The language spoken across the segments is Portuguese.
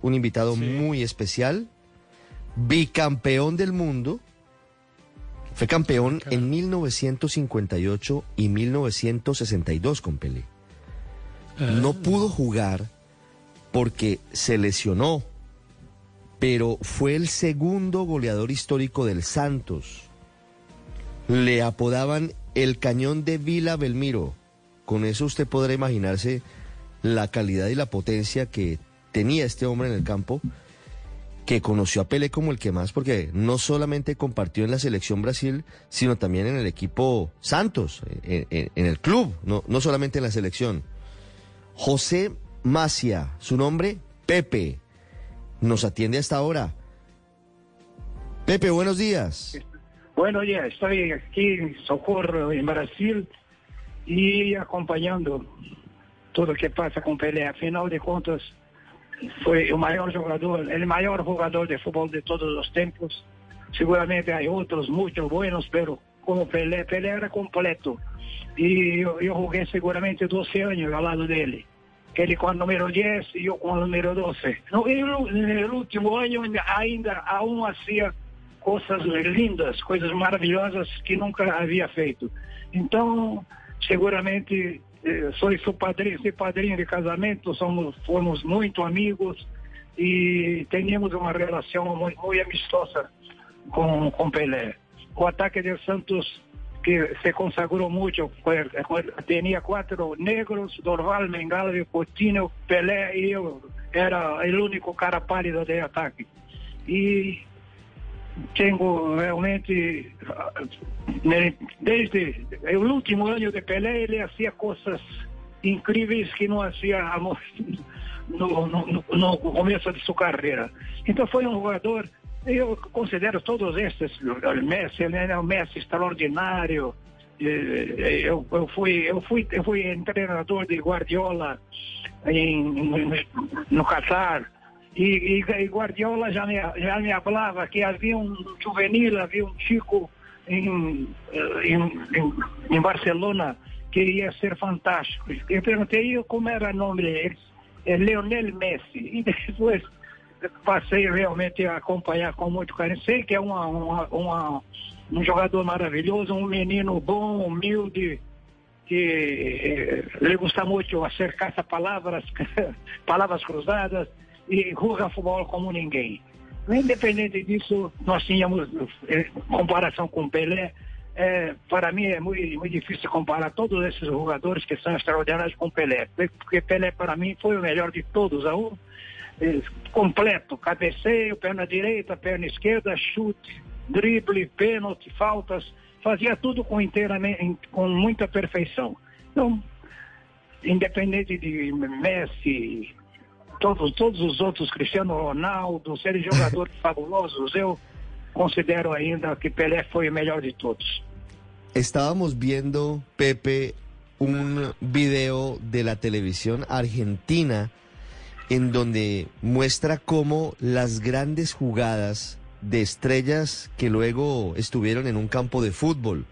Un invitado muy especial, bicampeón del mundo. Fue campeón en 1958 y 1962 con Pelé. No pudo jugar porque se lesionó, pero fue el segundo goleador histórico del Santos. Le apodaban el cañón de Vila Belmiro. Con eso usted podrá imaginarse la calidad y la potencia que tenía este hombre en el campo, que conoció a Pelé como el que más, porque no solamente compartió en la selección Brasil, sino también en el equipo Santos, en, el club, no, no solamente en la selección. José Macia, su nombre, Pepe, nos atiende hasta ahora. Pepe, buenos días. Bueno, ya estoy aquí en Socorro, en Brasil, y acompanhando tudo que passa com Pelé. Afinal de contas, foi o maior jogador, o maior jogador de futebol de todos os tempos. Seguramente há outros muito buenos, pero como Pelé, Pelé era completo. E eu, eu joguei seguramente 12 anos ao lado dele. Ele com o número 10 e eu com o número 12. No, no, último ano ainda, aún hacía coisas lindas, coisas maravilhosas que nunca havia feito. Então, seguramente, sou seu padrinho, seu padrinho de casamento, somos, fomos muito amigos e tínhamos uma relação muito, muito amistosa com, com Pelé. O ataque de Santos, que se consagrou muito, tinha quatro negros, Dorval, Mengala, Coutinho, Pelé e eu era o único cara pálido de ataque. E tenho realmente, né, desde o último ano de Pelé, ele fazia coisas incríveis que não fazia no, no, no, começo de sua carreira. Então foi um jogador, eu considero todos esses, o Messi, ele era um Messi extraordinário, eh, eu, eu, fui, eu, fui, eu fui treinador de Guardiola em, no Catar, e, e, e Guardiola já me, já me falava que havia um juvenil, havia um chico em, em, em, em Barcelona que ia ser fantástico. Eu perguntei como era o nome dele. É Leonel Messi. E depois passei realmente a acompanhar com muito carinho. Sei que é uma, uma, uma, um jogador maravilhoso, um menino bom, humilde, que eh, ele gosta muito de acercar palavras, palavras cruzadas e joga futebol como ninguém. Independente disso, nós tínhamos eh, comparação com Pelé. Eh, para mim é muito, muito difícil comparar todos esses jogadores que são extraordinários com Pelé, porque Pelé para mim foi o melhor de todos, um, eh, completo, cabeceio, perna direita, perna esquerda, chute, drible, pênalti, faltas, fazia tudo com inteiramente, com muita perfeição. Então, independente de Messi, todos, todos os outros, Cristiano Ronaldo, serem jogadores fabulosos, eu considero ainda que Pelé foi o melhor de todos. Estábamos viendo, Pepe, un video de la televisión argentina en donde muestra cómo las grandes jugadas de estrellas que luego estuvieron en un campo de fútbol,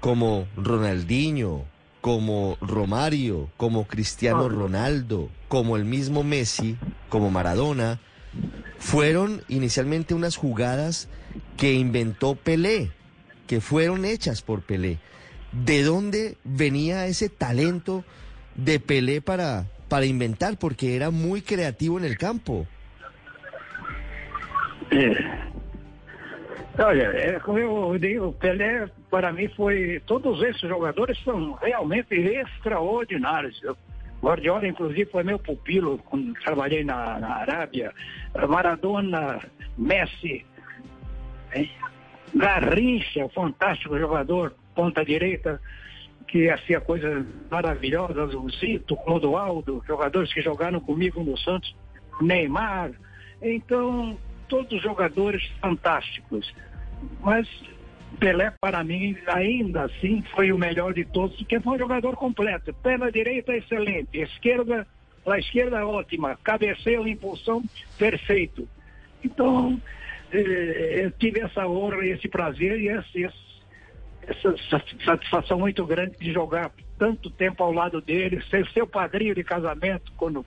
como Ronaldinho, como Romario, como Cristiano Ronaldo, como el mismo Messi, como Maradona, fueron inicialmente unas jugadas que inventó Pelé, que fueron hechas por Pelé. ¿De dónde venía ese talento de Pelé para, para inventar? Porque era muy creativo en el campo. É. Olha, é, eu digo, o Pelé, para mim, foi. Todos esses jogadores são realmente extraordinários. Eu, Guardiola, inclusive, foi meu pupilo quando trabalhei na, na Arábia. Maradona, Messi, hein? Garrincha, fantástico jogador, ponta direita, que fazia coisas maravilhosas. O Zito, Clodoaldo, jogadores que jogaram comigo no Santos. Neymar. Então, todos jogadores fantásticos. Mas Pelé, para mim, ainda assim, foi o melhor de todos, porque foi um jogador completo. Pela direita, excelente. Esquerda, a esquerda, ótima. Cabeceio, impulsão, perfeito. Então, eh, eu tive essa honra, esse prazer e esse essa satisfação muito grande de jogar tanto tempo ao lado dele, ser seu padrinho de casamento quando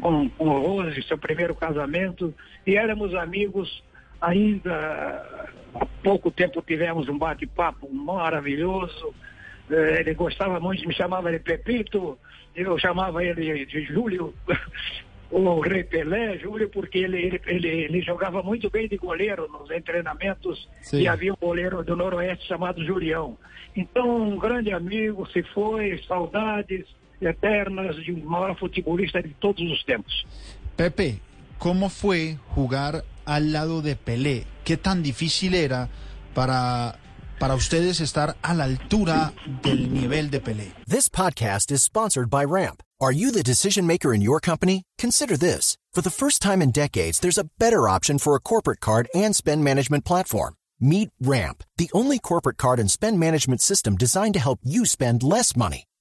com, com o Rose, seu primeiro casamento, e éramos amigos ainda há pouco tempo tivemos um bate-papo maravilhoso. Eh, Ele gostava muito, me chamava de Pepito, eu chamava ele de Júlio, o Rei Pelé, Júlio, porque ele, ele, ele, ele jogava muito bem de goleiro nos treinamentos Sim. e havia um goleiro do Noroeste chamado Julião. Então, um grande amigo se foi, saudades eternas de um maior futebolista de todos os tempos. Pepe, ¿cómo fue jugar al lado de Pelé? ¿Qué tan difícil era para, para ustedes estar a la altura del nivel de Pelé? This podcast is sponsored by Ramp. Are you the decision maker in your company? Consider this. For the first time in decades, there's a better option for a corporate card and spend management platform. Meet Ramp, the only corporate card and spend management system designed to help you spend less money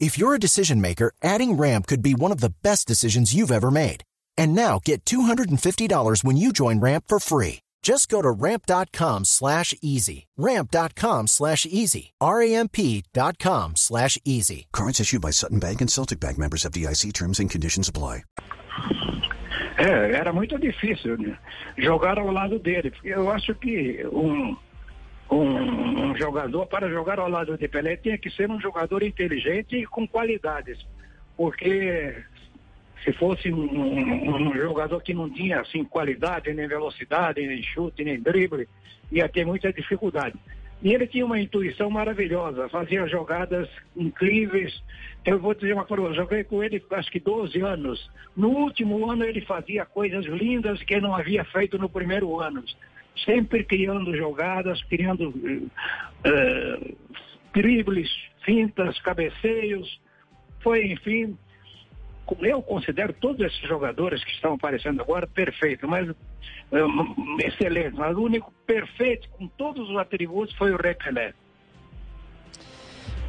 If you're a decision maker, adding Ramp could be one of the best decisions you've ever made. And now get $250 when you join Ramp for free. Just go to ramp.com slash easy. Ramp.com slash easy. R-A-M-P dot com slash easy. Cards issued by Sutton Bank and Celtic Bank members of DIC terms and conditions apply. É, era muito difícil né? jogar ao lado dele, eu acho que um, um jogador, para jogar ao lado de Pelé, tinha que ser um jogador inteligente e com qualidades, porque se fosse um, um- um jogador que não tinha assim qualidade, nem velocidade, nem chute, nem drible, ia ter muita dificuldade. E ele tinha uma intuição maravilhosa, fazia jogadas incríveis. Eu vou dizer uma coisa, eu joguei com ele acho que 12 anos. No último ano ele fazia coisas lindas que não havia feito no primeiro ano. Sempre criando jogadas, criando eh, dribles, fintas, cabeceios. Foi, enfim, eu considero todos esses jogadores que estão aparecendo agora perfeito, mas um, excelente. Mas o único perfeito com todos os atributos foi o Rei Pelé.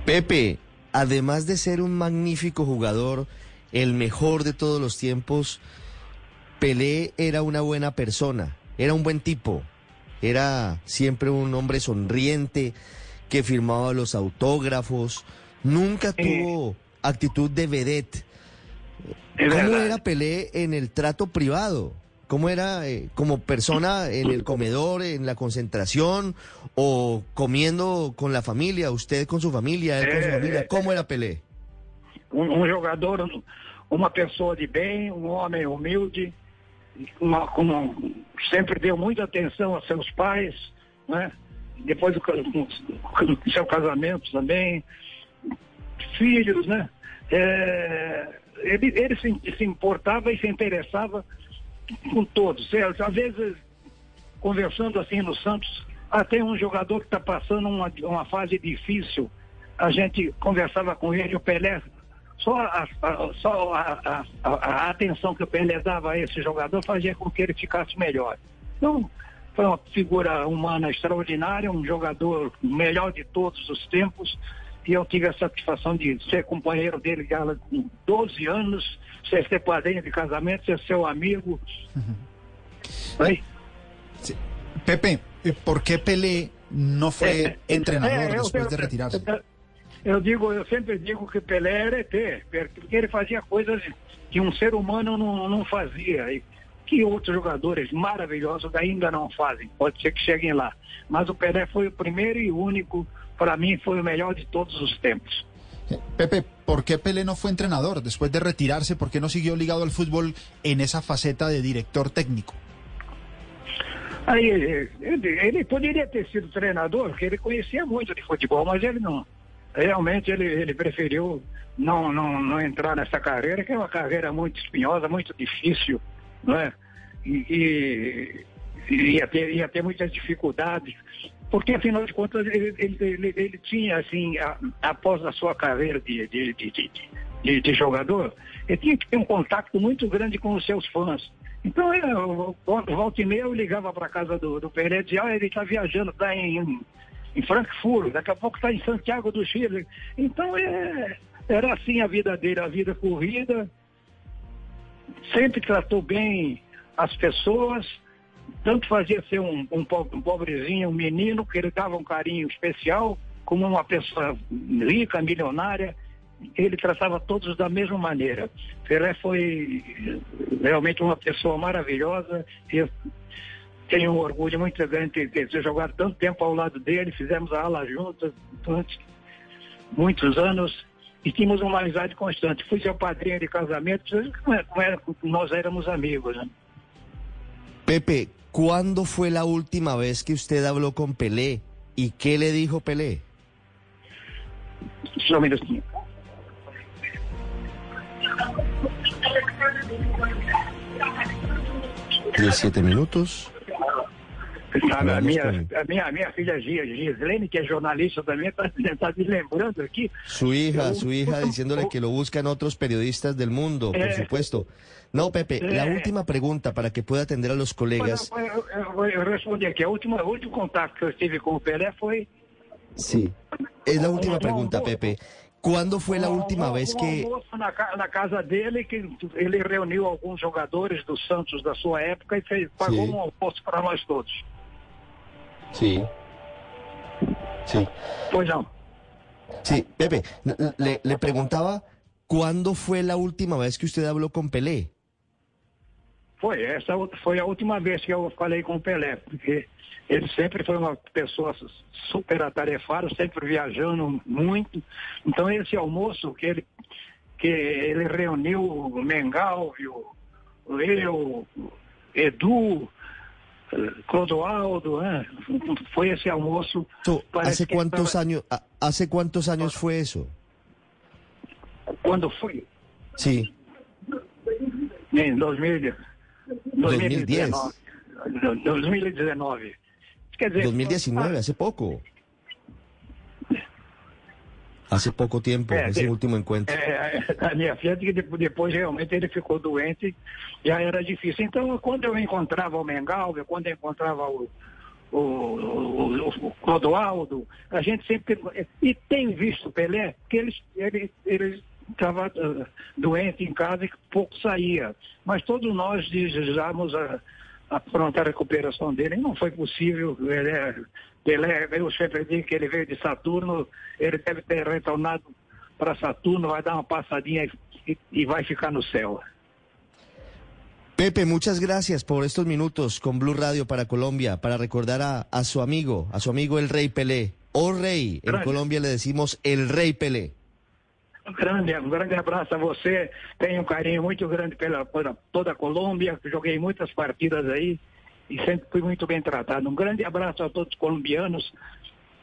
Pepe, además de ser un magnífico jugador, el mejor de todos los tiempos, Pelé era una buena persona, era un buen tipo, era siempre un hombre sonriente que firmaba los autógrafos, nunca tuvo actitud de vedette. ¿Cómo verdad. era Pelé en el trato privado? ¿Cómo era eh, como persona en el comedor, en la concentración o comiendo con la familia, usted con su familia, él con su Eh, familia? eh, ¿Cómo era Pelé? Jogador, um- uma pessoa de bem, um homem humilde, uma- com- sempre deu muita atenção a seus pais, né? depois do, com seu casamento também, filhos, né? É, ele ele se, se importava e se interessava com todos. É, Às vezes, conversando assim no Santos, tem um jogador que está passando uma, uma fase difícil. A gente conversava com ele, o Pelé, só, a, a- só a, a- a- atenção que o Pelé dava a esse jogador fazia com que ele ficasse melhor. Então, foi uma figura humana extraordinária, um jogador melhor de todos os tempos. E eu tive a satisfação de ser companheiro dele já com 12 anos, ser, ser padrinho de casamento, ser seu amigo. Oi? Pepe, eh, ¿por qué Pelé no fue É, é, entrenador eu- después de retirarse? Eu, eu digo, eu sempre digo que Pelé era ET, porque ele fazia coisas que um ser humano não, não fazia. E que outros jogadores maravilhosos ainda não fazem. Pode ser que cheguem lá. Mas o Pelé foi o primeiro e único, para mim, foi o melhor de todos os tempos. Eh, Pepe, ¿por qué Pelé no fue entrenador después de retirarse? ¿Por qué no siguió ligado al fútbol en esa faceta de director técnico? Aí ele, ele poderia ter sido treinador, porque ele conhecia muito de futebol, mas ele não. Realmente ele, ele preferiu não, não, não entrar nessa carreira, que é uma carreira muito espinhosa, muito difícil, não é? E, e ia, ter, ia ter muitas dificuldades, porque afinal de contas ele, ele, ele, ele tinha, assim, a, após a sua carreira de, de, de, de, de, jogador, ele tinha que ter um contato muito grande com os seus fãs. Então, eu, volta e meia eu ligava para casa do, do Pelé e dizia, ah, ele está viajando, está em, em Frankfurt, daqui a pouco está em Santiago do Chile. Então, é, era assim a vida dele, a vida corrida. Sempre tratou bem as pessoas, tanto fazia ser um, um, um pobrezinho, um menino, que ele dava um carinho especial, como uma pessoa rica, milionária ele tratava todos da mesma maneira. Pelé foi realmente uma pessoa maravilhosa. Eu tenho um orgulho muito grande de ter jogado tanto tempo ao lado dele. Fizemos a ala juntas durante muitos anos e tínhamos uma amizade constante. Fui seu padrinho de casamento, era, nós éramos amigos. Né? Pepe, ¿cuándo fue la última vez que usted habló con Pelé? ¿Y qué le dijo Pelé? Só um minutinho. 17 minutos. Sabe, a, minha, a, minha, a minha filha Gislene, que é jornalista também, está tá me lembrando aqui. Su hija, su hija diciéndole que lo buscan otros periodistas del mundo, por Eh, supuesto. No, Pepe, la eh. última pregunta para que pueda atender a los colegas. Eu, respondi aqui. A última, o último contato que eu tive com o Pelé foi Sí. Es la última pregunta, Pepe. ¿Cuándo fue la última vez que... na, na casa dele, que ele reuniu alguns jogadores do Santos da sua época e fez, pagou um almoço para nós todos. Sí. Sí. Pois não. Sí, Pepe, le, le preguntaba, ¿cuándo fue la última vez que usted habló con Pelé? Foi, essa foi a última vez que eu falei com o Pelé, porque ele sempre foi uma pessoa super atarefada, sempre viajando muito. Então esse almoço que ele, que ele reuniu o Mengal, eu, Edu, Clodoaldo, esse almoço. So, parece ¿Hace cuántos estaba- años, hace cuántos años fue eso? Quando foi? Sí. Em 2000, 2010. 2019. 2019. Quer dizer, 2019, hace poco. Hace poco tiempo, É, ese de- último encuentro. É, a minha filha, que depois, realmente ele ficou doente, já era difícil. Então, quando eu encontrava o Mengalvio, quando eu encontrava o, o, o, o Clodoaldo, a gente sempre. E tem visto o Pelé, que ele ele, ele estava ah, doente em casa e pouco saía. Mas todos nós desejamos a, a pronta recuperação dele. E não foi possível. Ele é, Pelé, eu sempre digo que ele veio de Saturno, ele deve ter retornado para Saturno, vai dar uma passadinha e, e vai ficar no céu. Pepe, muchas gracias por estos minutos con Blue Radio para Colombia, para recordar a, a su amigo, a su amigo el Rey Pelé. O Rey, en Gracias. Colombia le decimos el Rey Pelé. Um grande, um grande abraço a você. Tenho um carinho muito grande pela, pela toda a Colômbia. Joguei muitas partidas aí e sempre fui muito bem tratado. Um grande abraço a todos os colombianos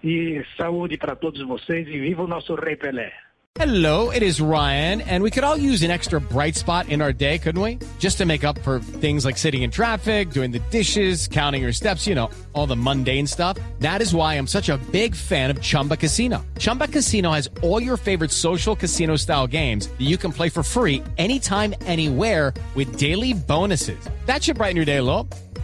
e saúde para todos vocês e viva o nosso Rei Pelé. Hello, it is Ryan, and we could all use an extra bright spot in our day, couldn't we? Just to make up for things like sitting in traffic, doing the dishes, counting your steps, you know, all the mundane stuff. That is why I'm such a big fan of Chumba Casino. Chumba Casino has all your favorite social casino style games that you can play for free anytime, anywhere with daily bonuses. That should brighten your day a little.